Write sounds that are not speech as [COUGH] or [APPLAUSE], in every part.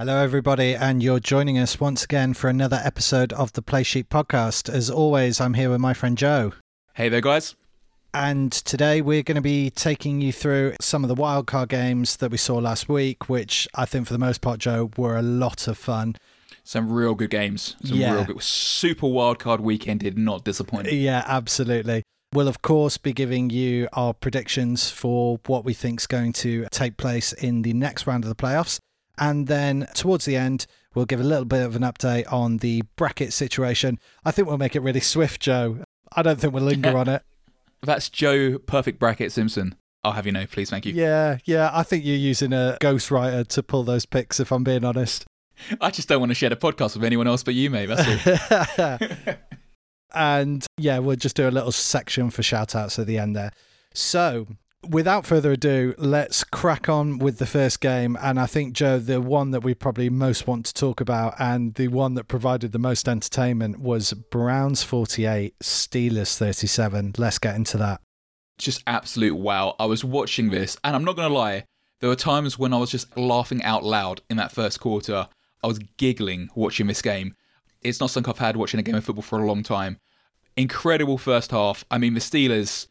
Hello, everybody, and you're joining us once again for another episode of the Play Sheet podcast. As always, I'm here with my friend Joe. Hey there, guys. And today we're going to be taking you through some of the wildcard games that we saw last week, which I think for the most part, Joe, were a lot of fun. Some real good games. Some Yeah. real good. Super wildcard weekend did not disappoint. Yeah, absolutely. We'll, of course, be giving you our predictions for what we think is going to take place in the next round of the playoffs. And then towards the end, we'll give a little bit of an update on the bracket situation. I think we'll make it really swift, Joe. I don't think we'll linger on it. [LAUGHS] That's Joe Perfect Bracket Simpson. I'll have you know, please, thank you. Yeah, yeah. I think you're using a ghostwriter to pull those picks, if I'm being honest. [LAUGHS] I just don't want to share the podcast with anyone else but you, mate. That's all. [LAUGHS] and yeah, we'll just do a little section for shout outs at the end there. So, without further ado, let's crack on with the first game. And I think, Joe, the one that we probably most want to talk about and the one that provided the most entertainment was Browns 48, Steelers 37. Let's get into that. just absolute wow. I was watching this, and I'm not going to lie, there were times when I was just laughing out loud in that first quarter. I was giggling watching this game. It's not something I've had watching a game of football for a long time. Incredible first half. I mean, the Steelers,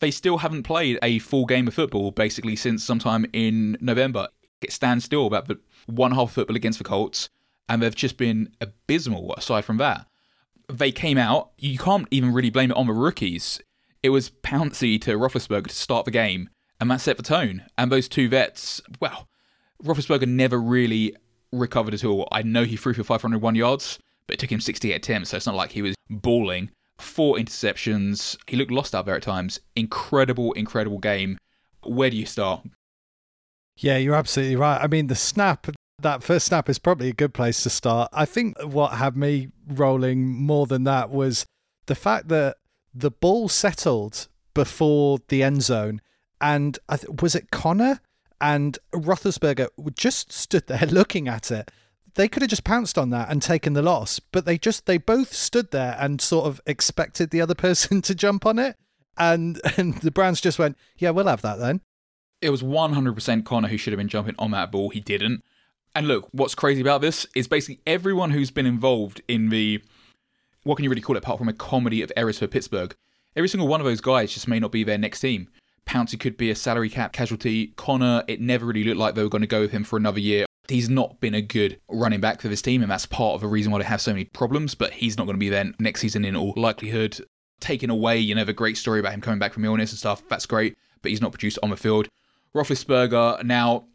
they still haven't played a full game of football basically since sometime in November. It stands still about the one half football against the Colts, and they've just been abysmal aside from that. They came out, you can't even really blame it on the rookies it was Pouncey to Roethlisberger to start the game, and that set the tone. And those two vets, well, Roethlisberger never really recovered at all. I know he threw for 501 yards, but it took him 68 attempts, so it's not like he was balling. Four interceptions. He looked lost out there at times. Incredible, incredible game. Where do you start? Yeah, you're absolutely right. I mean, the snap, that first snap is probably a good place to start. I think what had me rolling more than that was the fact that the ball settled before the end zone, and was it Conner and Roethlisberger just stood there [LAUGHS] looking at it. They could have just pounced on that and taken the loss, but they just they both stood there and sort of expected the other [LAUGHS] person to jump on it, and and the Browns just went, yeah, we'll have that then. It was 100% Conner who should have been jumping on that ball. He didn't. And look, what's crazy about this is basically everyone who's been involved in the what can you really call it apart from a comedy of errors for Pittsburgh? Every single one of those guys just may not be their next team. Pouncey could be a salary cap casualty. Conner, it never really looked like they were going to go with him for another year. He's not been a good running back for this team, and that's part of the reason why they have so many problems. But he's not going to be there next season in all likelihood. Taking away, you know, the great story about him coming back from illness and stuff, that's great, but he's not produced on the field. Roethlisberger, now,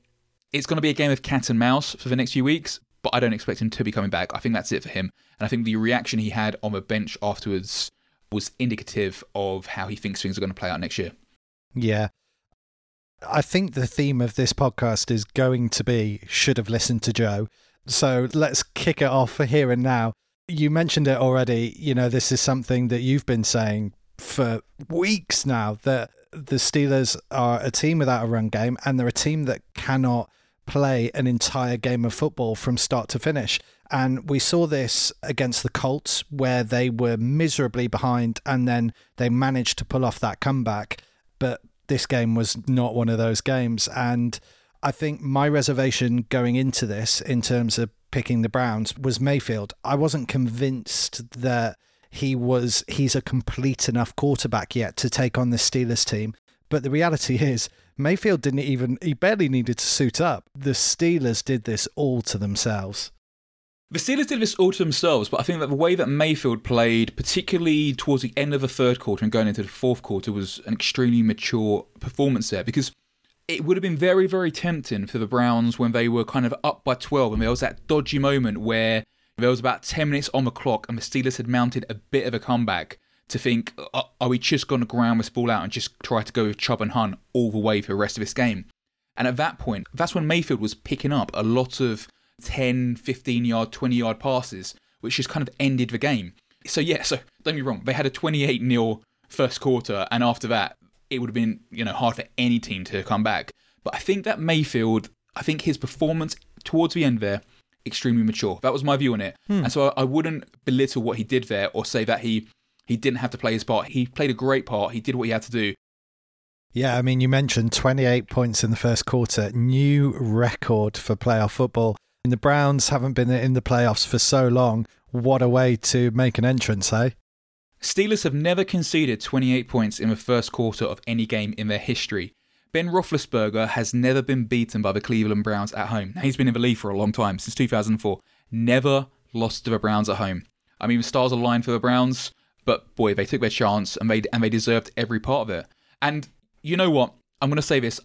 it's going to be a game of cat and mouse for the next few weeks, but I don't expect him to be coming back. I think that's it for him. And I think the reaction he had on the bench afterwards was indicative of how he thinks things are going to play out next year. Yeah. I think the theme of this podcast is going to be should have listened to Joe. So let's kick it off for here and now. You mentioned it already. You know, this is something that you've been saying for weeks now that the Steelers are a team without a run game and they're a team that cannot play an entire game of football from start to finish. And we saw this against the Colts, where they were miserably behind and then they managed to pull off that comeback. But this game was not one of those games. And I think my reservation going into this, in terms of picking the Browns, was Mayfield. I wasn't convinced that he was he's a complete enough quarterback yet to take on the Steelers team. But the reality [LAUGHS] is, Mayfield didn't even, he barely needed to suit up. The Steelers did this all to themselves. The Steelers did this all to themselves, but I think that the way that Mayfield played, particularly towards the end of the third quarter and going into the fourth quarter, was an extremely mature performance there because it would have been very, very tempting for the Browns when they were kind of up by 12 and there was that dodgy moment where there was about 10 minutes on the clock and the Steelers had mounted a bit of a comeback to think, "Uh, are we just going to ground this ball out and just try to go with Chubb and Hunt all the way for the rest of this game? And at that point, that's when Mayfield was picking up a lot of 10, 15 yard, 20 yard passes, which just kind of ended the game. So, yeah, so don't me wrong, they had a 28 0 first quarter, and after that, it would have been, you know, hard for any team to come back. But I think that Mayfield, I think his performance towards the end there, extremely mature. That was my view on it. Hmm. And so I, I wouldn't belittle what he did there or say that he he didn't have to play his part. He played a great part. He did what he had to do. Yeah, I mean, you mentioned 28 points in the first quarter, new record for playoff football. The Browns haven't been in the playoffs for so long. What a way to make an entrance, eh? Steelers have never conceded 28 points in the first quarter of any game in their history. Ben Roethlisberger has never been beaten by the Cleveland Browns at home. He's been in the league for a long time, since 2004. Never lost to the Browns at home. I mean, the stars aligned for the Browns, but boy, they took their chance and they and they deserved every part of it. And you know what? I'm going to say this.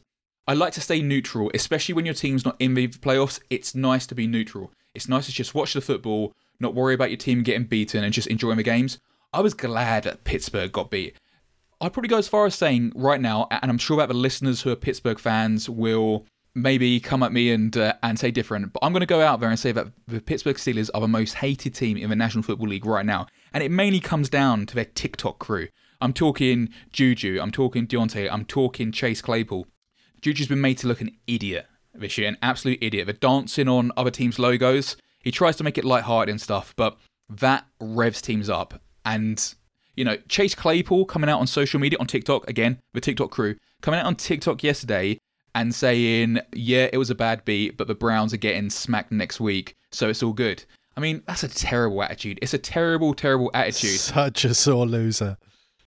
I like to stay neutral, especially when your team's not in the playoffs. It's nice to be neutral. It's nice to just watch the football, not worry about your team getting beaten, and just enjoying the games. I was glad that Pittsburgh got beat. I'd probably go as far as saying right now, and I'm sure that the listeners who are Pittsburgh fans will maybe come at me and uh, and say different, but I'm going to go out there and say that the Pittsburgh Steelers are the most hated team in the National Football League right now, and it mainly comes down to their TikTok crew. I'm talking Juju, I'm talking Diontae, I'm talking Chase Claypool. Juju's been made to look an idiot this year, an absolute idiot. They're dancing on other teams' logos. He tries to make it lighthearted and stuff, but that revs teams up. And, you know, Chase Claypool coming out on social media, on TikTok, again, the TikTok crew, coming out on TikTok yesterday and saying, yeah, it was a bad beat, but the Browns are getting smacked next week, so it's all good. I mean, that's a terrible attitude. It's a terrible, terrible attitude. Such a sore loser.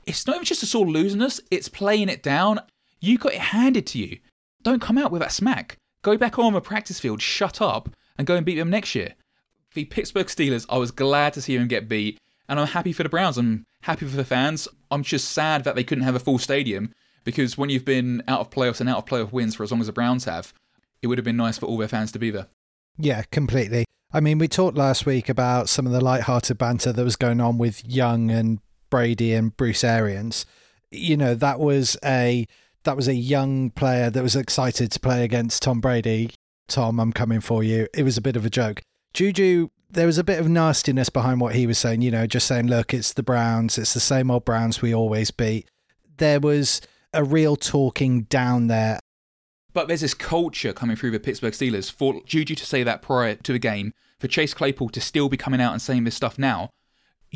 It's not even just a sore loserness, it's playing it down. You got it handed to you. Don't come out with that smack. Go back on the practice field, shut up, and go and beat them next year. The Pittsburgh Steelers, I was glad to see them get beat, and I'm happy for the Browns. I'm happy for the fans. I'm just sad that they couldn't have a full stadium because when you've been out of playoffs and out of playoff wins for as long as the Browns have, it would have been nice for all their fans to be there. Yeah, completely. I mean, we talked last week about some of the light-hearted banter that was going on with Young and Brady and Bruce Arians. You know, that was a that was a young player that was excited to play against Tom Brady. Tom, I'm coming for you. It was a bit of a joke. Juju, there was a bit of nastiness behind what he was saying, you know, just saying, look, it's the Browns, it's the same old Browns we always beat. There was a real talking down there. But there's this culture coming through the Pittsburgh Steelers for Juju to say that prior to the game, for Chase Claypool to still be coming out and saying this stuff now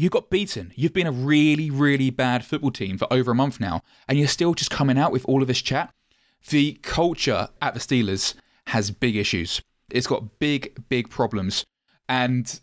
you got beaten. You've been a really, really bad football team for over a month now, and you're still just coming out with all of this chat. The culture at the Steelers has big issues. It's got big, big problems. And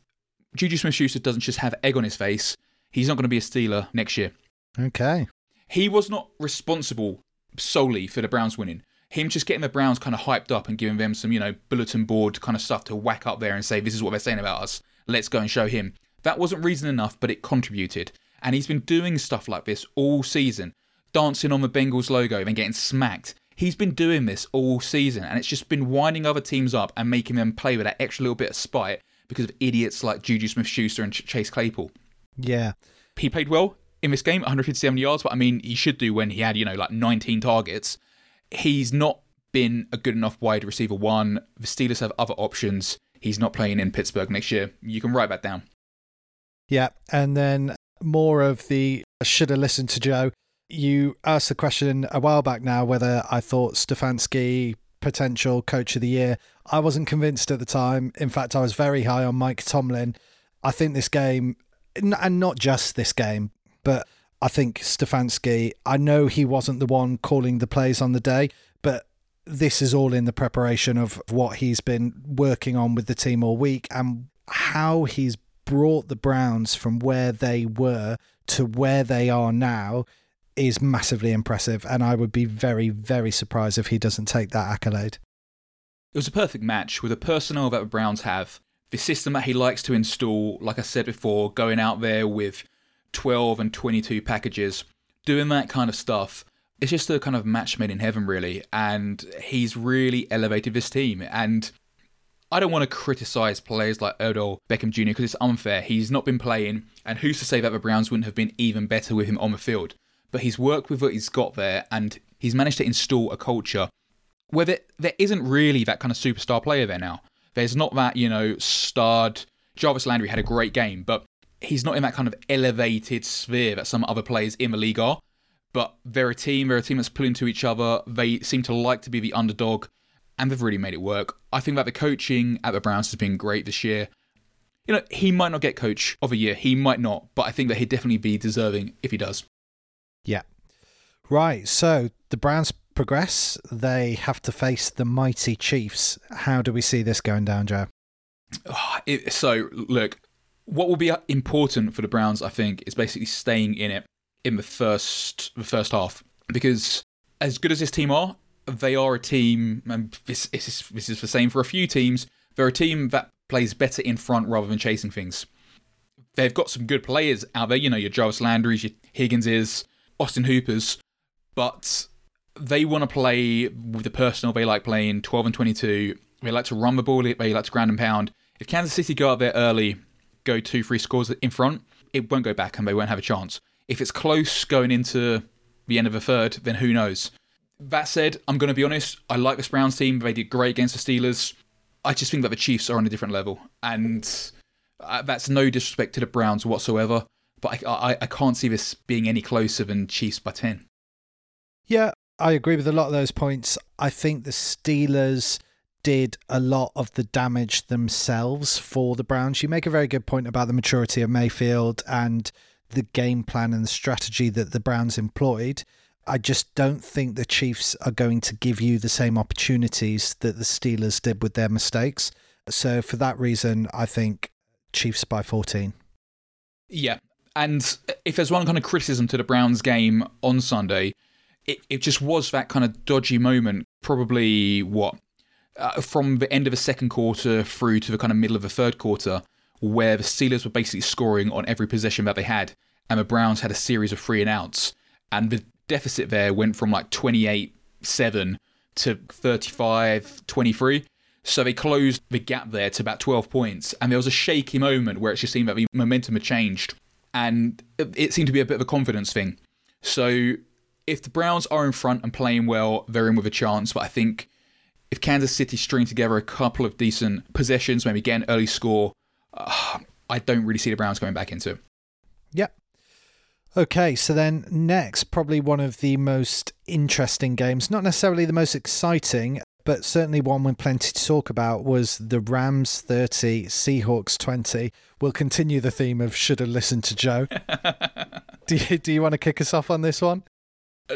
Juju Smith Schuster doesn't just have egg on his face, he's not going to be a Steeler next year. Okay. He was not responsible solely for the Browns winning. Him just getting the Browns kind of hyped up and giving them some, you know, bulletin board kind of stuff to whack up there and say, this is what they're saying about us. Let's go and show him. That wasn't reason enough, but it contributed. And he's been doing stuff like this all season, dancing on the Bengals logo and getting smacked. He's been doing this all season, and it's just been winding other teams up and making them play with that extra little bit of spite because of idiots like Juju Smith Schuster and Chase Claypool. Yeah. He played well in this game, 157 yards, but I mean, he should do when he had, you know, like 19 targets. He's not been a good enough wide receiver one. The Steelers have other options. He's not playing in Pittsburgh next year. You can write that down. Yeah. And then more of the should have listened to Joe. You asked the question a while back now whether I thought Stefanski potential coach of the year. I wasn't convinced at the time. In fact, I was very high on Mike Tomlin. I think this game, and not just this game, but I think Stefanski, I know he wasn't the one calling the plays on the day, but this is all in the preparation of what he's been working on with the team all week and how he's brought the Browns from where they were to where they are now is massively impressive. And I would be very, very surprised if he doesn't take that accolade. It was a perfect match with the personnel that the Browns have, the system that he likes to install, like I said before, going out there with 12 and 22 packages, doing that kind of stuff. It's just a kind of match made in heaven, really. And he's really elevated this team. And I don't want to criticise players like Odell Beckham Jr. because it's unfair. He's not been playing, and who's to say that the Browns wouldn't have been even better with him on the field? But he's worked with what he's got there, and he's managed to install a culture where there, there isn't really that kind of superstar player there now. There's not that, you know, starred. Jarvis Landry had a great game, but he's not in that kind of elevated sphere that some other players in the league are. But they're a team, they're a team that's pulling to each other. They seem to like to be the underdog and they've really made it work. I think that the coaching at the Browns has been great this year. You know, he might not get coach of a year, he might not, but I think that he'd definitely be deserving if he does. Yeah. Right. So the Browns progress. They have to face the mighty Chiefs. How do we see this going down, Joe? Oh, it, so look, what will be important for the Browns, I think, is basically staying in it in the first the first half because as good as this team are, they are a team, and this, this, is, this is the same for a few teams. They're a team that plays better in front rather than chasing things. They've got some good players out there, you know, your Jarvis Landry's, your Higginses, Austin Hoopers, but they want to play with the personnel they like playing, 12 and 22. They like to run the ball, they like to ground and pound. If Kansas City go out there early, go two, three scores in front, it won't go back and they won't have a chance. If it's close going into the end of the third, then who knows? That said, I'm going to be honest. I like this Browns team. They did great against the Steelers. I just think that the Chiefs are on a different level, and uh, that's no disrespect to the Browns whatsoever. But I, I, I can't see this being any closer than Chiefs by ten. Yeah, I agree with a lot of those points. I think the Steelers did a lot of the damage themselves for the Browns. You make a very good point about the maturity of Mayfield and the game plan and the strategy that the Browns employed. I just don't think the Chiefs are going to give you the same opportunities that the Steelers did with their mistakes. So for that reason, I think Chiefs by 14. Yeah. And if there's one kind of criticism to the Browns game on Sunday, it, it just was that kind of dodgy moment, probably what? Uh, from the end of the second quarter through to the kind of middle of the third quarter, where the Steelers were basically scoring on every possession that they had, and the Browns had a series of three and outs. And the deficit there went from like 28 7 to 35 23. So they closed the gap there to about 12 points. And there was a shaky moment where it just seemed that the momentum had changed. And it seemed to be a bit of a confidence thing. So if the Browns are in front and playing well, they're in with a chance. But I think if Kansas City string together a couple of decent possessions, maybe get an early score, uh, I don't really see the Browns going back into. it. Yep, Okay, so then next, probably one of the most interesting games, not necessarily the most exciting, but certainly one with plenty to talk about, was the Rams 30, Seahawks 20. We'll continue the theme of should have listened to Joe. [LAUGHS] do, you, do you want to kick us off on this one?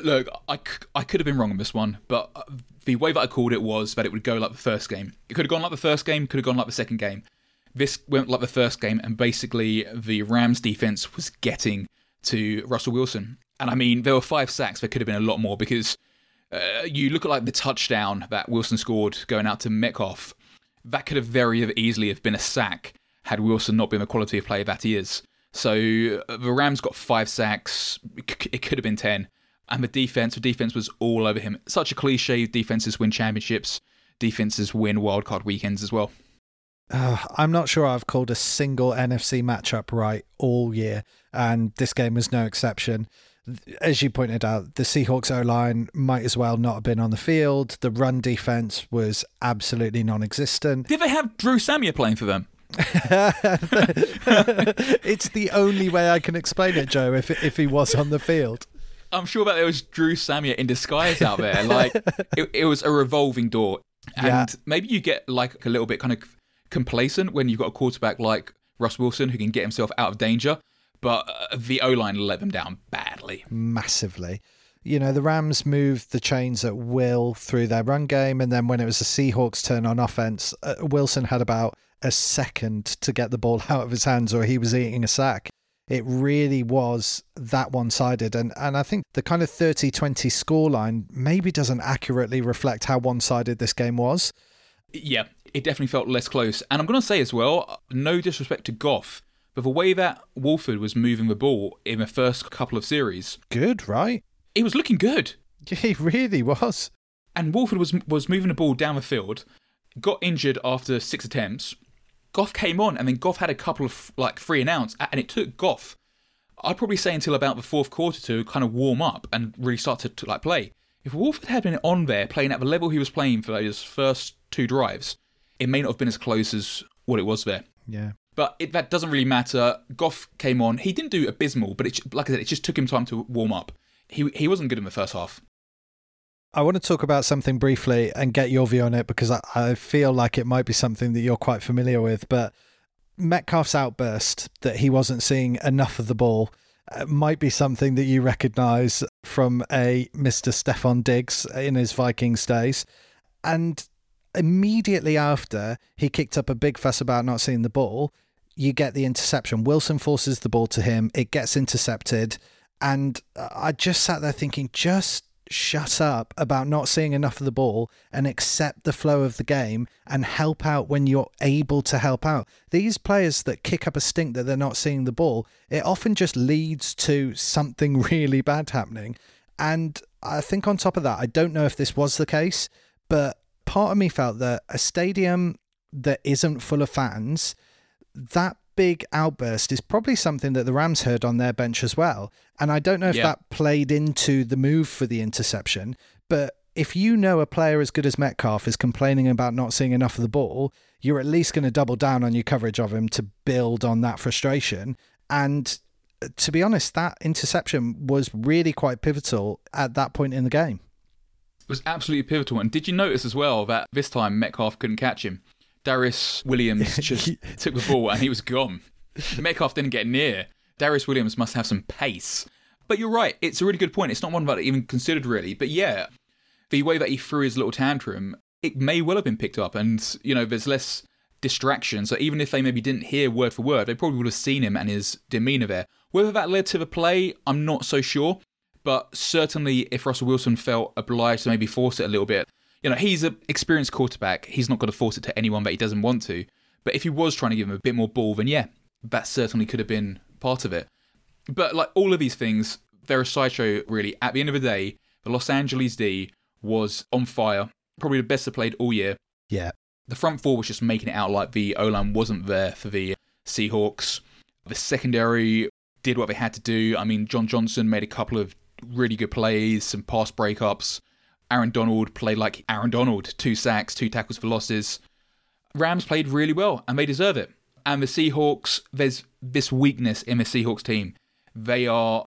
Look, I, I could have been wrong on this one, but uh, the way that I called it was that it would go like the first game. It could have gone like the first game, could have gone like the second game. This went like the first game, and basically the Rams defense was getting to Russell Wilson. And I mean, there were five sacks. There could have been a lot more because uh, you look at like the touchdown that Wilson scored going out to Metcalf. That could have very easily have been a sack had Wilson not been the quality of player that he is. So uh, the Rams got five sacks. It could have been ten. And the defense, the defense was all over him. Such a cliche. Defenses win championships. Defenses win wildcard weekends as well. Uh, I'm not sure I've called a single NFC matchup right all year, and this game was no exception. As you pointed out, the Seahawks O line might as well not have been on the field. The run defense was absolutely non existent. Did they have Drew Samia playing for them? [LAUGHS] it's the only way I can explain it, Joe, if, if he was on the field. I'm sure that there was Drew Samia in disguise out there. Like, [LAUGHS] it, it was a revolving door. And yeah. maybe you get like a little bit kind of complacent when you've got a quarterback like Russ Wilson who can get himself out of danger. But uh, the O line let them down badly. Massively. You know, the Rams moved the chains at will through their run game. And then when it was the Seahawks' turn on offense, uh, Wilson had about a second to get the ball [LAUGHS] out of his hands or he was eating a sack. It really was that one sided. And, and I think the kind of 30 20 scoreline maybe doesn't accurately reflect how one sided this game was. Yeah, it definitely felt less close. And I'm going to say as well, no disrespect to Goff, but the way that Wolford was moving the ball in the first couple of series, good, right? He was looking good. [LAUGHS] Yeah, he really was. And Wolford was was moving the ball down the field, got injured after six attempts. Goff came on, and then Goff had a couple of like three and outs, and it took Goff. I'd probably say until about the fourth quarter to kind of warm up and really start to, to like play. If Wolford had been on there playing at the level he was playing for those first two drives, it may not have been as close as what it was there. Yeah. But it, that doesn't really matter. Goff came on. He didn't do abysmal, but it, like I said, it just took him time to warm up. He he wasn't good in the first half. I want to talk about something briefly and get your view on it because I, I feel like it might be something that you're quite familiar with. But Metcalf's outburst that he wasn't seeing enough of the ball uh, might be something that you recognise from a Mr. Stefon Diggs in his Vikings days. And immediately after he kicked up a big fuss about not seeing the ball, you get the interception. Wilson forces the ball to him, it gets intercepted. And uh, I just sat there thinking, just shut up about not seeing enough of the ball and accept the flow of the game and help out when you're able to help out. These players that kick up a stink that they're not seeing the ball, it often just leads to something [LAUGHS] really bad happening. And I think on top of that, I don't know if this was the case, but part of me felt that a stadium that isn't full of fans, that big outburst is probably something that the Rams heard on their bench as well. And I don't know if Yeah. that played into the move for the interception, but if you know a player as good as Metcalf is complaining about not seeing enough of the ball, you're at least going to double down on your coverage of him to build on that frustration. And uh, to be honest, that interception was really quite pivotal at that point in the game. Was absolutely pivotal. And did you notice as well that this time Metcalf couldn't catch him? Darious Williams [LAUGHS] just took the ball and he was gone. Metcalf didn't get near. Darious Williams must have some pace. But you're right, it's a really good point. It's not one that I even considered really. But yeah, the way that he threw his little tantrum, it may well have been picked up. And, you know, there's less distraction. So even if they maybe didn't hear word for word, they probably would have seen him and his demeanour there. Whether that led to the play, I'm not so sure. But certainly, if Russell Wilson felt obliged to maybe force it a little bit, you know, he's an experienced quarterback. He's not going to force it to anyone that he doesn't want to. But if he was trying to give him a bit more ball, then yeah, that certainly could have been part of it. But like all of these things, they're a sideshow, really. At the end of the day, the Los Angeles D was on fire. Probably the best they played all year. Yeah. The front four was just making it out like the O line wasn't there for the Seahawks. The secondary did what they had to do. I mean, John Johnson made a couple of really good plays, some pass breakups. Aaron Donald played like Aaron Donald, two sacks, two tackles for losses. Rams played really well, and they deserve it. And the Seahawks, there's this weakness in the Seahawks team. They are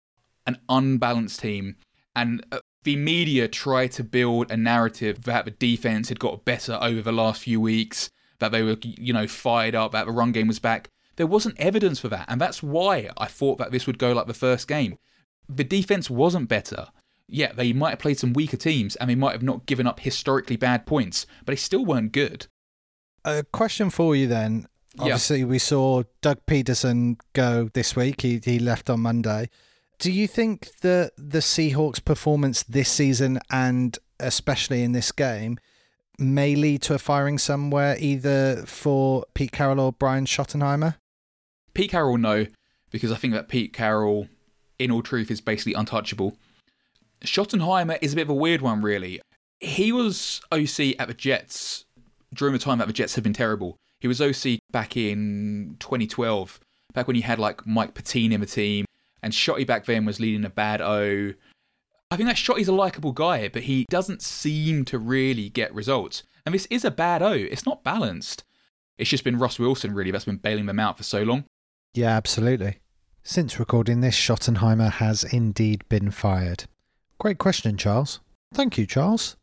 an unbalanced team, and uh, the media tried to build a narrative that the defense had got better over the last few weeks, that they were, you know, fired up, that the run game was back. There wasn't evidence for that, and that's why I thought that this would go like the first game. The defense wasn't better. Yeah, they might have played some weaker teams, and they might have not given up historically bad points, but they still weren't good. A question for you then. Yeah. Obviously, we saw Doug Pederson go this week. He he left on Monday. Do you think that the Seahawks' performance this season and especially in this game may lead to a firing somewhere, either for Pete Carroll or Brian Schottenheimer? Pete Carroll, no, because I think that Pete Carroll, in all truth, is basically untouchable. Schottenheimer is a bit of a weird one, really. He was OC at the Jets during the time that the Jets had been terrible. He was OC back in 2012, back when you had like Mike Pettine in the team, and Shotty back then was leading a bad O. I think that Shotty's a likable guy, but he doesn't seem to really get results. And this is a bad O. It's not balanced. It's just been Russ Wilson, really, that's been bailing them out for so long. Yeah, absolutely. Since recording this, Schottenheimer has indeed been fired. Great question, Charles. Thank you, Charles.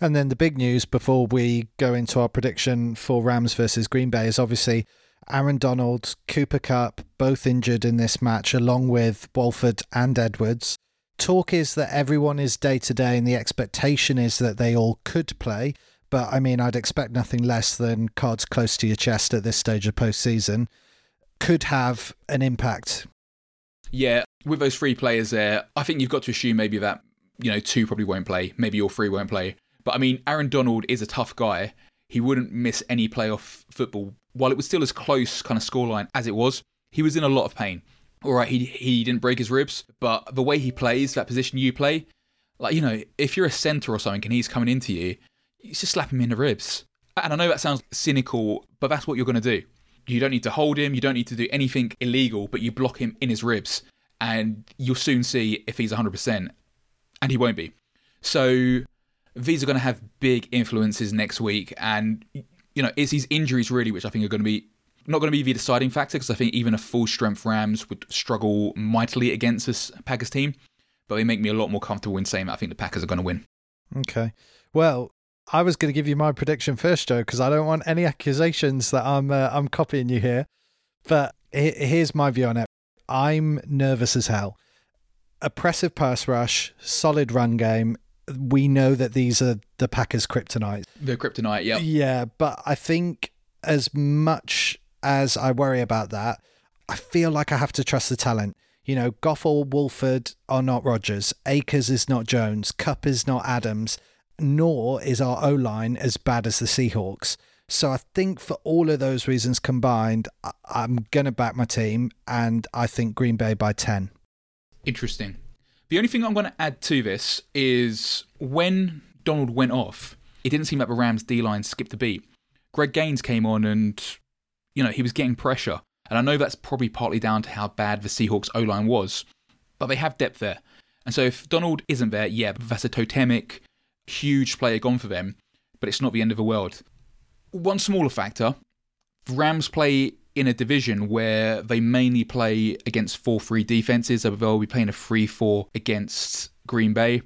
And then the big news before we go into our prediction for Rams versus Green Bay is obviously Aaron Donald, Cooper Kupp, both injured in this match, along with Wolford and Edwards. Talk is that everyone is day to day, and the expectation is that they all could play. But I mean, I'd expect nothing less than cards close to your chest at this stage of postseason. Could have an impact. Yeah, with those three players there, I think you've got to assume maybe that, you know, two probably won't play. Maybe all three won't play. But I mean, Aaron Donald is a tough guy. He wouldn't miss any playoff football. While it was still as close kind of scoreline as it was, he was in a lot of pain. All right, he, he didn't break his ribs, but the way he plays, that position you play, like, you know, if you're a centre or something and he's coming into you, you just slap him in the ribs. And I know that sounds cynical, but that's what you're going to do. You don't need to hold him, you don't need to do anything illegal, but you block him in his ribs. And you'll soon see if he's 100%. And he won't be. So these are going to have big influences next week. And, you know, it's these injuries really, which I think are going to be not going to be the deciding factor because I think even a full strength Rams would struggle mightily against this Packers team. But they make me a lot more comfortable in saying that I think the Packers are going to win. Okay. Well, I was going to give you my prediction first, Joe, because I don't want any accusations that I'm uh, I'm copying you here. But here's my view on it. I'm nervous as hell. Oppressive pass rush, solid run game, we know that these are the Packers' kryptonite. The kryptonite, yeah. Yeah, but I think as much as I worry about that, I feel like I have to trust the talent. You know, Goff or Wolford are not Rodgers. Akers is not Jones. Kupp is not Adams. Nor is our O line as bad as the Seahawks. So I think for all of those reasons combined, I'm going to back my team, and I think Green Bay by 10. Interesting. The only thing I'm going to add to this is when Donald went off, it didn't seem like the Rams D line skipped a beat. Greg Gaines came on and, you know, he was getting pressure. And I know that's probably partly down to how bad the Seahawks O line was, but they have depth there. And so if Donald isn't there, yeah, that's a totemic, huge player gone for them, but it's not the end of the world. One smaller factor Rams play in a division where they mainly play against 4 3 defenses, so they'll be playing a 3 4 against Green Bay.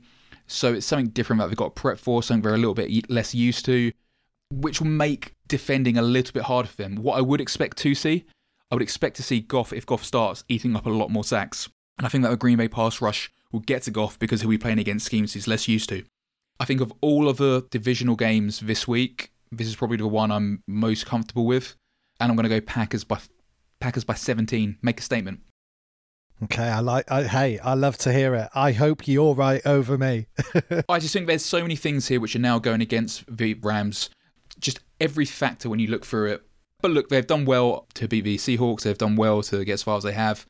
So it's something different that they've got to prep for, something they're a little bit less used to, which will make defending a little bit harder for them. What I would expect to see, I would expect to see Goff, if Goff starts, eating up a lot more sacks. And I think that a Green Bay pass rush will get to Goff because he'll be playing against schemes he's less used to. I think of all of the divisional games this week, this is probably the one I'm most comfortable with and I'm going to go Packers by Packers by 17. Make a statement. Okay, I like. I, hey, I love to hear it. I hope you're right over me. [LAUGHS] I just think there's so many things here which are now going against the Rams. Just every factor when you look through it. But look, they've done well to beat the Seahawks. They've done well to get as far as they have.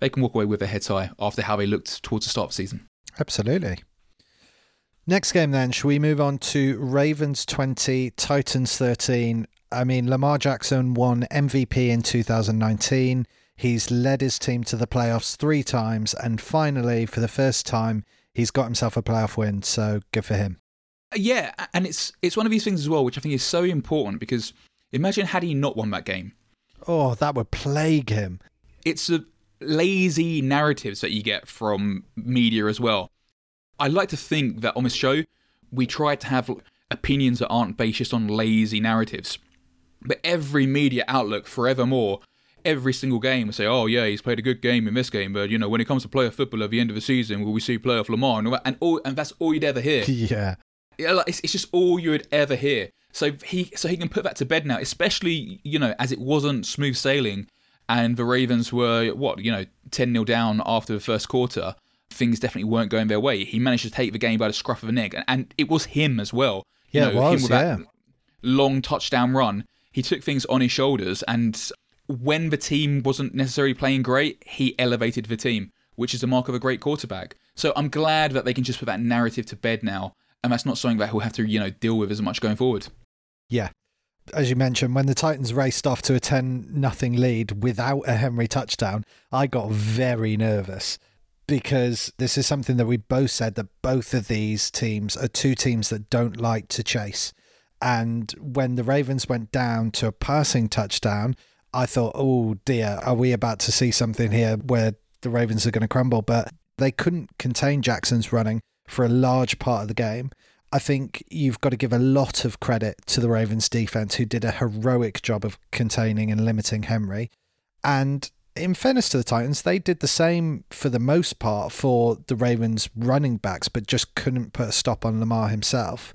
They can walk away with their head high after how they looked towards the start of the season. Absolutely. Next game, then, shall we move on to Ravens 20, Titans 13? I mean, Lamar Jackson won MVP in 2019. He's led his team to the playoffs three times, and finally, for the first time, he's got himself a playoff win. So good for him. Uh, yeah, and it's it's one of these things as well, which I think is so important because imagine had he not won that game. Oh, that would plague him. It's the lazy narratives that you get from media as well. I like to think that on this show, we try to have opinions that aren't based just on lazy narratives. But every media outlook forevermore, every single game will say, oh, yeah, he's played a good game in this game, but, you know, when it comes to playoff football at the end of the season, will we see playoff Lamar? And, and, all, and that's all you'd ever hear. [LAUGHS] Yeah. yeah it's, it's just all you would ever hear. So he, so he can put that to bed now, especially, you know, as it wasn't smooth sailing and the Ravens were, what, you know, 10 0 down after the first quarter things definitely weren't going their way. He managed to take the game by the scruff of the neck, and, and it was him as well. Yeah, you know, it was. yeah. long touchdown run he took things on his shoulders and when the team wasn't necessarily playing great, he elevated the team, which is the mark of a great quarterback. So I'm glad that they can just put that narrative to bed now, and that's not something that he'll have to, you know, deal with as much going forward. Yeah. As you mentioned, when the Titans raced off to a 10 nothing lead without a Henry touchdown, I got very nervous because this is something that we both said that both of these teams are two teams that don't like to chase. And when the Ravens went down to a passing touchdown, I thought, oh dear, are we about to see something here where the Ravens are going to crumble? But they couldn't contain Jackson's running for a large part of the game. I think you've got to give a lot of credit to the Ravens defense, who did a heroic job of containing and limiting Henry. And in fairness to the Titans, they did the same for the most part for the Ravens running backs, but just couldn't put a stop on Lamar himself.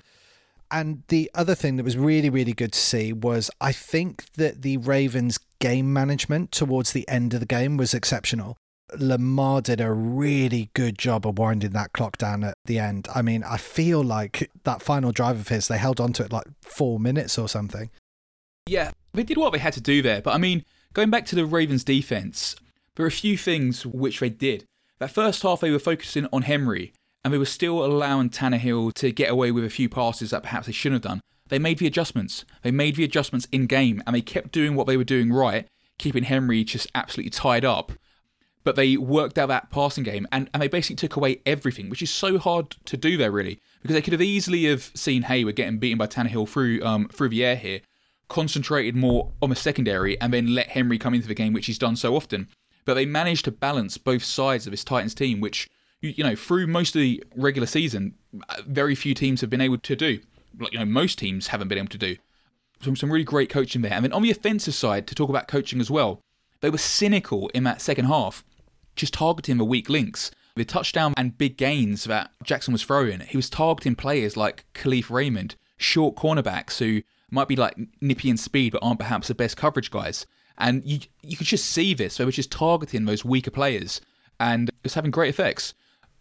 And the other thing that was really, really good to see was I think that the Ravens' game management towards the end of the game was exceptional. Lamar did a really good job of winding that clock down at the end. I mean, I feel like that final drive of his, they held on to it like four minutes or something. Yeah, they did what they had to do there. But I mean, going back to the Ravens' defense, there are a few things which they did. That first half, they were focusing on Henry and they were still allowing Tannehill to get away with a few passes that perhaps they shouldn't have done. They made the adjustments. They made the adjustments in game, and they kept doing what they were doing right, keeping Henry just absolutely tied up. But they worked out that passing game, and, and they basically took away everything, which is so hard to do there, really, because they could have easily have seen, hey, we're getting beaten by Tannehill through um, through the air here, concentrated more on the secondary, and then let Henry come into the game, which he's done so often. But they managed to balance both sides of this Titans team, which you, know, through most of the regular season, uh, very few teams have been able to do. Like, you know, most teams haven't been able to do. Some, some really great coaching there. And then on the offensive side, to talk about coaching as well, they were cynical in that second half, just targeting the weak links. The touchdown and big gains that Jackson was throwing, he was targeting players like Kalif Raymond, short cornerbacks who might be like nippy in speed but aren't perhaps the best coverage guys. And you you could just see this. They were just targeting those weaker players and it's having great effects.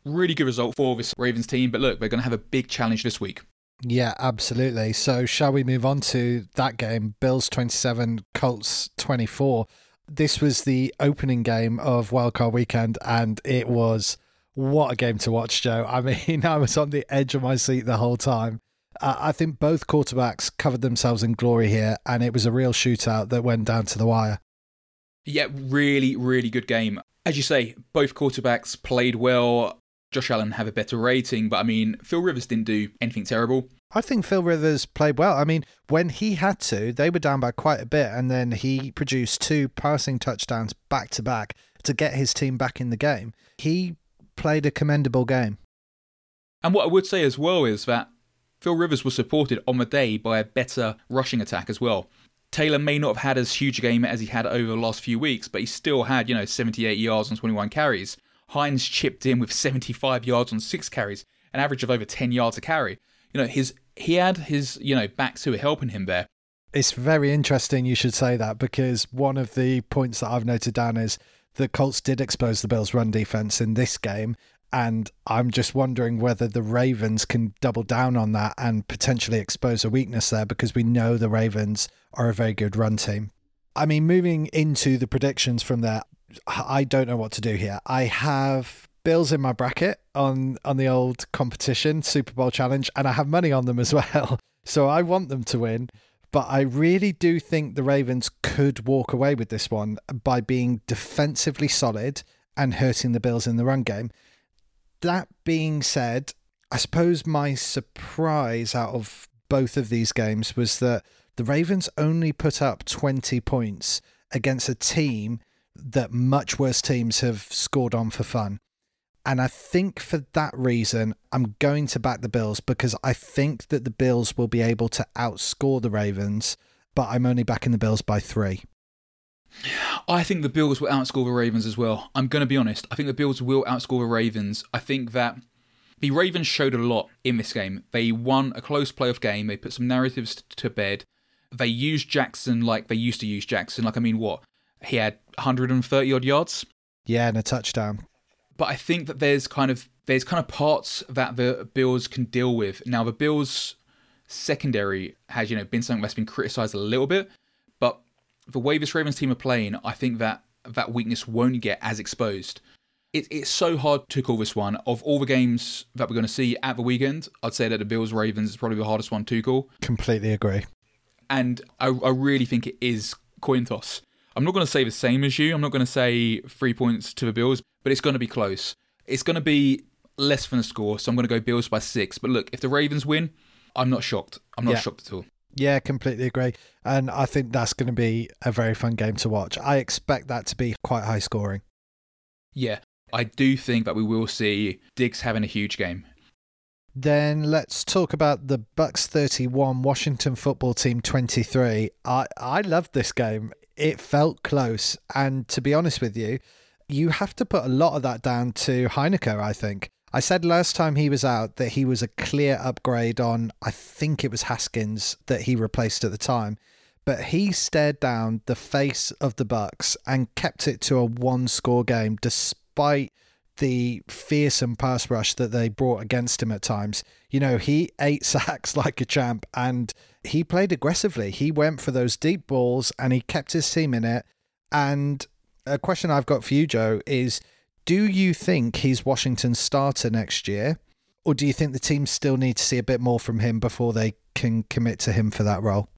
Really good result for this Ravens team, but look, they're going to have a big challenge this week. Yeah, absolutely. So, shall we move on to that game? Bills 27, Colts 24. This was the opening game of Wildcard Weekend, and it was what a game to watch, Joe. I mean, [LAUGHS] I was on the edge of my seat the whole time. Uh, I think both quarterbacks covered themselves in glory here, and it was a real shootout that went down to the wire. Yeah, really, really good game. As you say, both quarterbacks played well. Josh Allen have a better rating, but I mean, Phil Rivers didn't do anything terrible. I think Phil Rivers played well. I mean, when he had to, they were down by quite a bit, and then he produced two passing touchdowns back to back to get his team back in the game. He played a commendable game. And what I would say as well is that Phil Rivers was supported on the day by a better rushing attack as well. Taylor may not have had as huge a game as he had over the last few weeks, but he still had, you know, 78 yards on 21 carries. Hines chipped in with 75 yards on six carries, an average of over 10 yards a carry. You know, his he had his, you know, backs who were helping him there. It's very interesting you should say that because one of the points that I've noted down is the Colts did expose the Bills' run defense in this game, and I'm just wondering whether the Ravens can double down on that and potentially expose a weakness there because we know the Ravens are a very good run team. I mean, moving into the predictions from there, I don't know what to do here. I have Bills in my bracket on on the old competition Super Bowl challenge, and I have money on them as [LAUGHS] well. So I want them to win, but I really do think the Ravens could walk away with this one by being defensively solid and hurting the Bills in the run game. That being said, I suppose my surprise out of both of these games was that the Ravens only put up 20 points against a team that much worse teams have scored on for fun. And I think for that reason, I'm going to back the Bills because I think that the Bills will be able to outscore the Ravens, but I'm only backing the Bills by three. I think the Bills will outscore the Ravens as well. I'm going to be honest. I think the Bills will outscore the Ravens. I think that the Ravens showed a lot in this game. They won a close playoff game. They put some narratives to bed. They used Jackson like they used to use Jackson. Like, I mean, what? He had 130 odd yards. Yeah, and a touchdown. But I think that there's kind of there's kind of parts that the Bills can deal with. Now the Bills secondary has you know been something that's been criticised a little bit, the way this Ravens team are playing, I think that that weakness won't get as exposed. It, it's so hard to call this one. Of all the games that we're going to see at the weekend, I'd say that the Bills Ravens is probably the hardest one to call. Completely agree. And I, I really think it is coin toss. I'm not going to say the same as you. I'm not going to say three points to the Bills, but it's going to be close. It's going to be less than a score, so I'm going to go Bills by six. But look, if the Ravens win, I'm not shocked. I'm not yeah. shocked at all. Yeah, completely agree. And I think that's going to be a very fun game to watch. I expect that to be quite high scoring. Yeah, I do think that we will see Diggs having a huge game. Then let's talk about the Bucks 31, Washington football team 23. I I loved this game it felt close. And to be honest with you, you have to put a lot of that down to Heinicke, I think. I said last time he was out that he was a clear upgrade on, I think it was Haskins that he replaced at the time. But he stared down the face of the Bucks and kept it to a one score game despite the fearsome pass rush that they brought against him at times. You know, he ate [LAUGHS] sacks like a champ and he played aggressively. He went for those deep balls and he kept his team in it. And a question I've got for you, Joe, is do you think he's Washington's starter next year? Or do you think the team still need to see a bit more from him before they can commit to him for that role?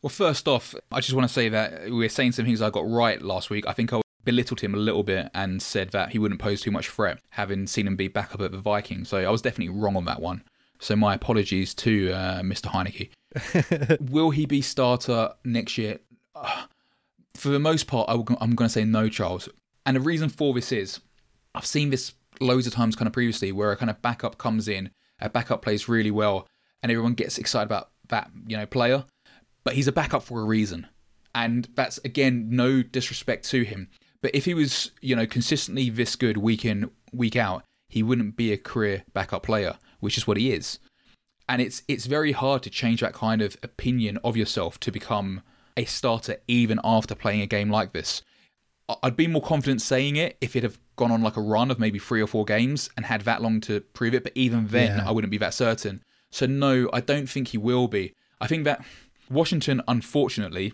Well, first off, I just want to say that we were saying some things I got right last week. I think I belittled him a little bit and said that he wouldn't pose too much threat, having seen him be back up at the Vikings. So I was definitely wrong on that one. So my apologies to uh, Mr. Heinicke. [LAUGHS] Will he be starter next year? Uh, [SIGHS] for the most part, I am going to say no, Charles. And the reason for this is I've seen this loads of times kind of previously where a kind of backup comes in, a backup plays really well, and everyone gets excited about that, you know, player. But he's a backup for a reason. And that's, again, no disrespect to him. But if he was, you know, consistently this good week in, week out, he wouldn't be a career backup player, which is what he is. And it's it's very hard to change that kind of opinion of yourself to become a starter even after playing a game like this. I'd be more confident saying it if it had gone on like a run of maybe three or four games and had that long to prove it, but even then Yeah. I wouldn't be that certain. So no, I don't think he will be. I think that Washington, unfortunately,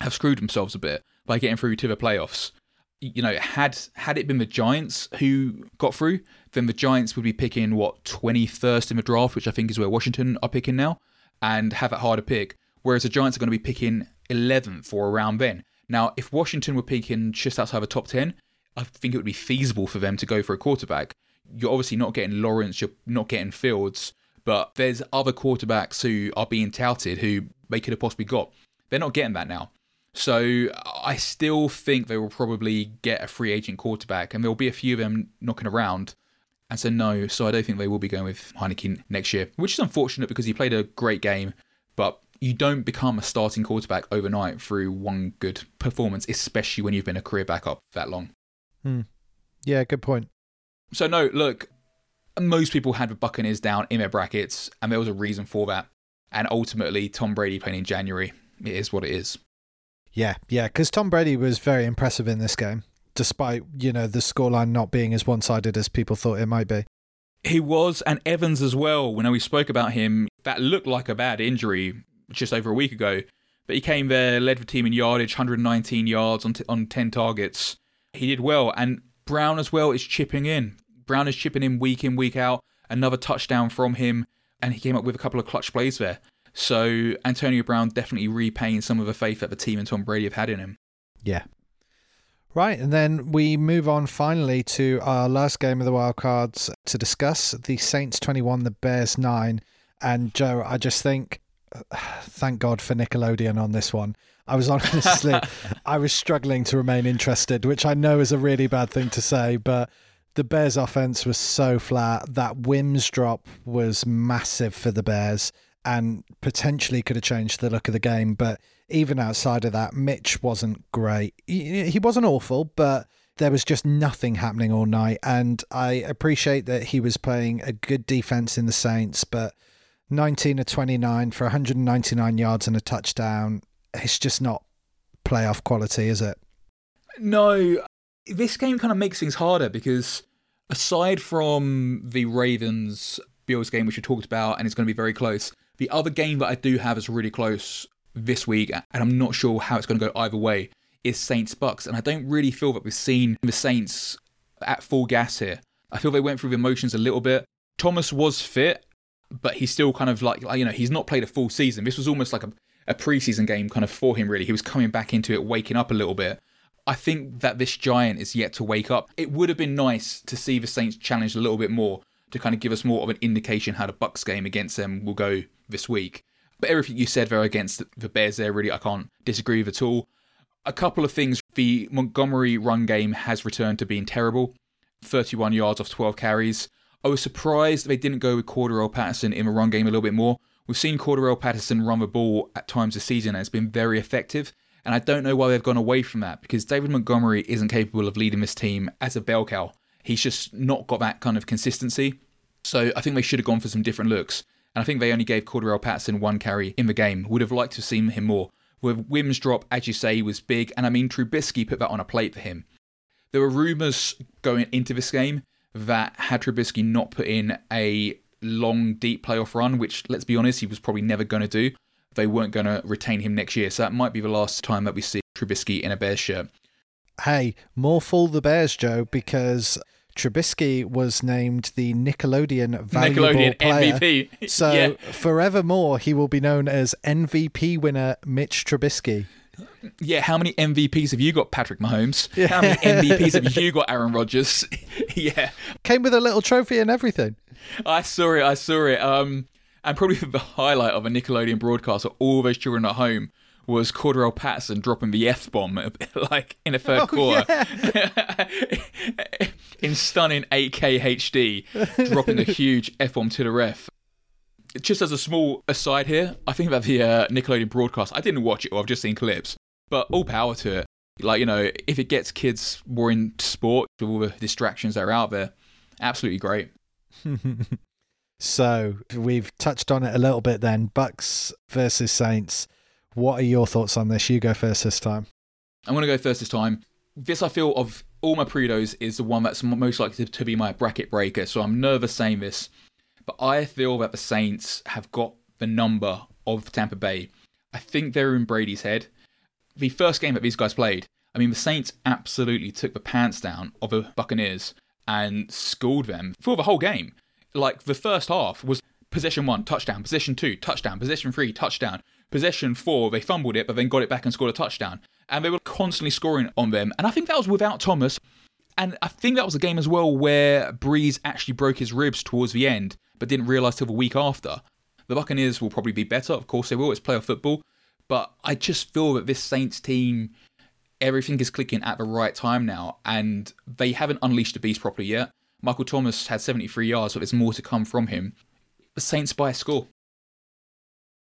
have screwed themselves a bit by getting through to the playoffs. You know, had had it been the Giants who got through, then the Giants would be picking what twenty first in the draft, which I think is where Washington are picking now, and have a harder pick. Whereas the Giants are going to be picking eleventh or around then. Now, if Washington were picking just outside the top ten, I think it would be feasible for them to go for a quarterback. You're obviously not getting Lawrence, you're not getting Fields, but there's other quarterbacks who are being touted who they could have possibly got. They're not getting that now. So I still think they will probably get a free agent quarterback, and there will be a few of them knocking around. And so no, so I don't think they will be going with Heinicke next year, which is unfortunate because he played a great game, but you don't become a starting quarterback overnight through one good performance, especially when you've been a career backup that long. Hmm. Yeah, good point. So no, look, most people had the Buccaneers down in their brackets, and there was a reason for that. And ultimately, Tom Brady playing in January, it is what it is. Yeah, yeah, because Tom Brady was very impressive in this game, despite you know the scoreline not being as one-sided as people thought it might be. He was, and Evans as well. When we spoke about him, that looked like a bad injury just over a week ago. But he came there, led the team in yardage, 119 yards on, t- on 10 targets. He did well. And Brown as well is chipping in. Brown is chipping in week in, week out. Another touchdown from him. And he came up with a couple of clutch plays there. So Antonio Brown definitely repaying some of the faith that the team and Tom Brady have had in him. Yeah. Right, and then we move on finally to our last game of the wild cards to discuss the Saints 21, the Bears 9. And Joe, I just think, [SIGHS] thank God for Nickelodeon on this one. I was honestly, [LAUGHS] I was struggling to remain interested, which I know is a really bad thing to say, but the Bears offense was so flat. That Wims drop was massive for the Bears and potentially could have changed the look of the game. But even outside of that, Mitch wasn't great. He, he wasn't awful, but there was just nothing happening all night. And I appreciate that he was playing a good defense in the Saints, but 19 of 29 for 199 yards and a touchdown. It's just not playoff quality, is it? No, this game kind of makes things harder because aside from the Ravens Bills game, which we talked about, and it's going to be very close, the other game that I do have is really close this week, and I'm not sure how it's going to go either way, is Saints Bucks. And I don't really feel that we've seen the Saints at full gas here. I feel they went through the emotions a little bit. Thomas was fit, but he's still kind of like, you know, he's not played a full season. This was almost like a, a preseason game kind of for him, really. He was coming back into it, waking up a little bit. I think that this giant is yet to wake up. It would have been nice to see the Saints challenged a little bit more to kind of give us more of an indication how the Bucks game against them will go this week. But everything you said there against the Bears there, really, I can't disagree with at all. A couple of things. The Montgomery run game has returned to being terrible 31 yards off 12 carries. I was surprised they didn't go with Cordarrelle Patterson in the run game a little bit more. We've seen Cordarrelle Patterson run the ball at times this season and it's been very effective. And I don't know why they've gone away from that because David Montgomery isn't capable of leading this team as a bell cow. He's just not got that kind of consistency. So I think they should have gone for some different looks. And I think they only gave Cordarrelle Patterson one carry in the game. Would have liked to have seen him more. With Wims drop, as you say, was big. And I mean, Trubisky put that on a plate for him. There were rumours going into this game that had Trubisky not put in a long, deep playoff run, which, let's be honest, he was probably never going to do, they weren't going to retain him next year. So that might be the last time that we see Trubisky in a Bears shirt. Hey, more fool the Bears, Joe, because Trubisky was named the Nickelodeon valuable Nickelodeon player. MVP. So [LAUGHS] yeah. forevermore, he will be known as MVP winner Mitch Trubisky. Yeah, how many MVPs have you got, Patrick Mahomes? How many [LAUGHS] MVPs have you got, Aaron Rodgers? [LAUGHS] yeah, Came with a little trophy and everything. I saw it. I saw it. Um, and probably [LAUGHS] the highlight of a Nickelodeon broadcast of all those children at home was Cordarrelle Patterson dropping the F bomb like in a third Oh, quarter in stunning 8K HD, dropping the huge F bomb to the ref. Just as a small aside here, I think about the uh, Nickelodeon broadcast. I didn't watch it, or I've just seen clips, but all power to it. Like you know, if it gets kids more into sport with all the distractions that are out there, Absolutely great. [LAUGHS] so we've touched on it a little bit then. Bucks versus Saints. What are your thoughts on this? You go first this time. I'm going to go first this time. This I feel of all my predos is the one that's most likely to be my bracket breaker. So I'm nervous saying this, but I feel that the Saints have got the number of Tampa Bay. I think they're in Brady's head. The first game that these guys played, I mean, the Saints absolutely took the pants down of the Buccaneers and schooled them for the whole game. Like the first half was possession one, touchdown, position two, touchdown, position three, touchdown, possession four, they fumbled it, but then got it back and scored a touchdown. And they were constantly scoring on them. And I think that was without Thomas. And I think that was a game as well where Brees actually broke his ribs towards the end, but didn't realise till the week after. The Buccaneers will probably be better, of course they will, it's playoff football. But I just feel that this Saints team, everything is clicking at the right time now, and they haven't unleashed the beast properly yet. Michael Thomas had 73 yards, but there's more to come from him. The Saints by a score.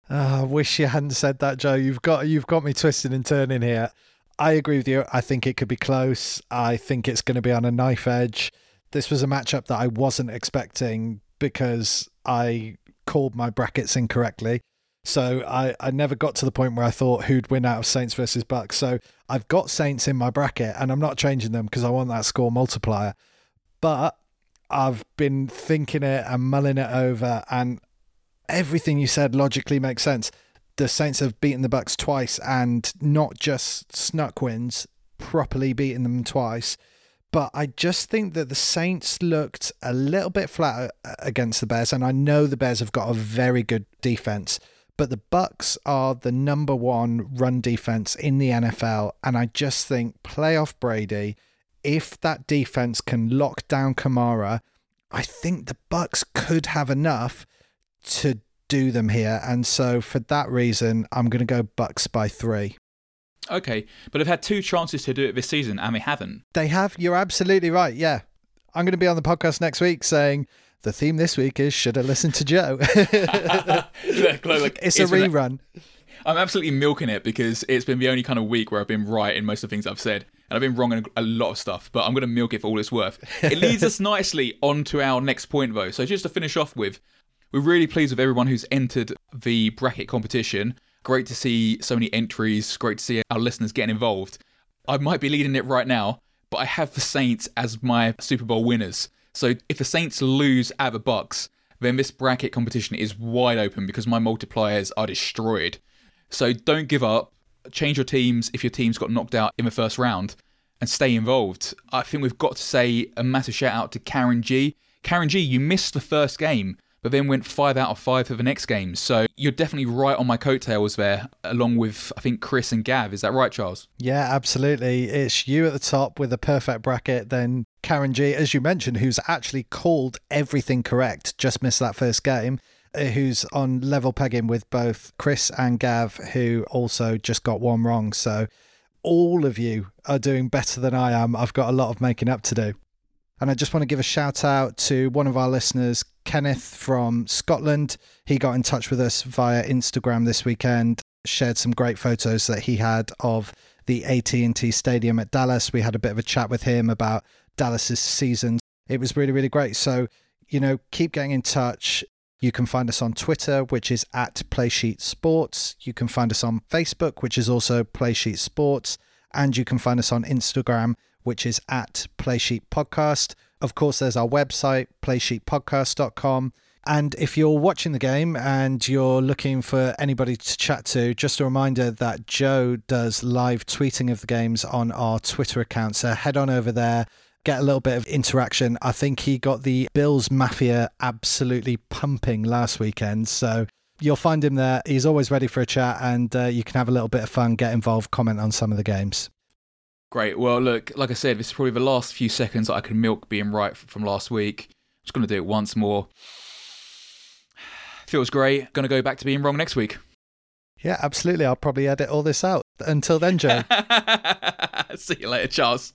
Oh, I wish you hadn't said that, Joe. You've got you've got me twisting and turning here. I agree with you. I think it could be close. I think it's going to be on a knife edge. This was a matchup that I wasn't expecting because I called my brackets incorrectly. So I, I never got to the point where I thought who'd win out of Saints versus Bucks. So I've got Saints in my bracket and I'm not changing them because I want that score multiplier. But I've been thinking it and mulling it over and everything you said logically makes sense. The Saints have beaten the Bucks twice and not just snuck wins, properly beaten them twice. But I just think that the Saints looked a little bit flat uh, against the Bears, and I know the Bears have got a very good defense. But the Bucks are the number one run defense in the NFL, and I just think playoff Brady, if that defense can lock down Kamara, I think the Bucks could have enough to do them here. And so for that reason, I'm going to go Bucks by three. Okay, but they've had two chances to do it this season and they haven't. They have. You're absolutely right. Yeah. I'm going to be on the podcast next week saying the theme this week is Should I Listen to Joe? [LAUGHS] it's a rerun. I'm absolutely milking it because it's been the only kind of week where I've been right in most of the things I've said. And I've been wrong in a lot of stuff, but I'm going to milk it for all it's worth. It [LAUGHS] leads us nicely on to our next point, though. So just to finish off with, we're really pleased with everyone who's entered the bracket competition. Great to see so many entries. Great to see our listeners getting involved. I might be leading it right now, but I have the Saints as my Super Bowl winners. So if the Saints lose at the Bucks, then this bracket competition is wide open because my multipliers are destroyed. So don't give up. Change your teams if your teams got knocked out in the first round and stay involved. I think we've got to say a massive shout out to Karen G. Karen G, you missed the first game, but then went five out of five for the next game. So you're definitely right on my coattails there, along with I think Chris and Gav. Is that right, Charles? Yeah, absolutely. It's you at the top with a perfect bracket, then Karen G, as you mentioned, who's actually called everything correct, just missed that first game. Uh, who's on level pegging with both Chris and Gav, who also just got one wrong. So all of you are doing better than I am. I've got a lot of making up to do. And I just want to give a shout out to one of our listeners, Kenneth from Scotland. He got in touch with us via Instagram this weekend, shared some great photos that he had of the AT&T Stadium at Dallas. We had a bit of a chat with him about Dallas's season. It was really really great. So, you know, keep getting in touch. You can find us on Twitter, which is at Playsheet Sports. You can find us on Facebook, which is also Playsheet Sports. And you can find us on Instagram, which is at Playsheet Podcast. Of course, there's our website, playsheetpodcast.com. And if you're watching the game and you're looking for anybody to chat to, just a reminder that Joe does live tweeting of the games on our Twitter account. So head on over there, get a little bit of interaction. I think he got the Bills Mafia absolutely pumping last weekend. So you'll find him there. He's always ready for a chat and uh, you can have a little bit of fun, get involved, comment on some of the games. Great. Well, look, like I said, this is probably the last few seconds that I can milk being right from last week. I'm just going to do it once more. [SIGHS] Feels great. Going to go back to being wrong next week. Yeah, absolutely. I'll probably edit all this out. Until then, Joe. [LAUGHS] See you later, Charles.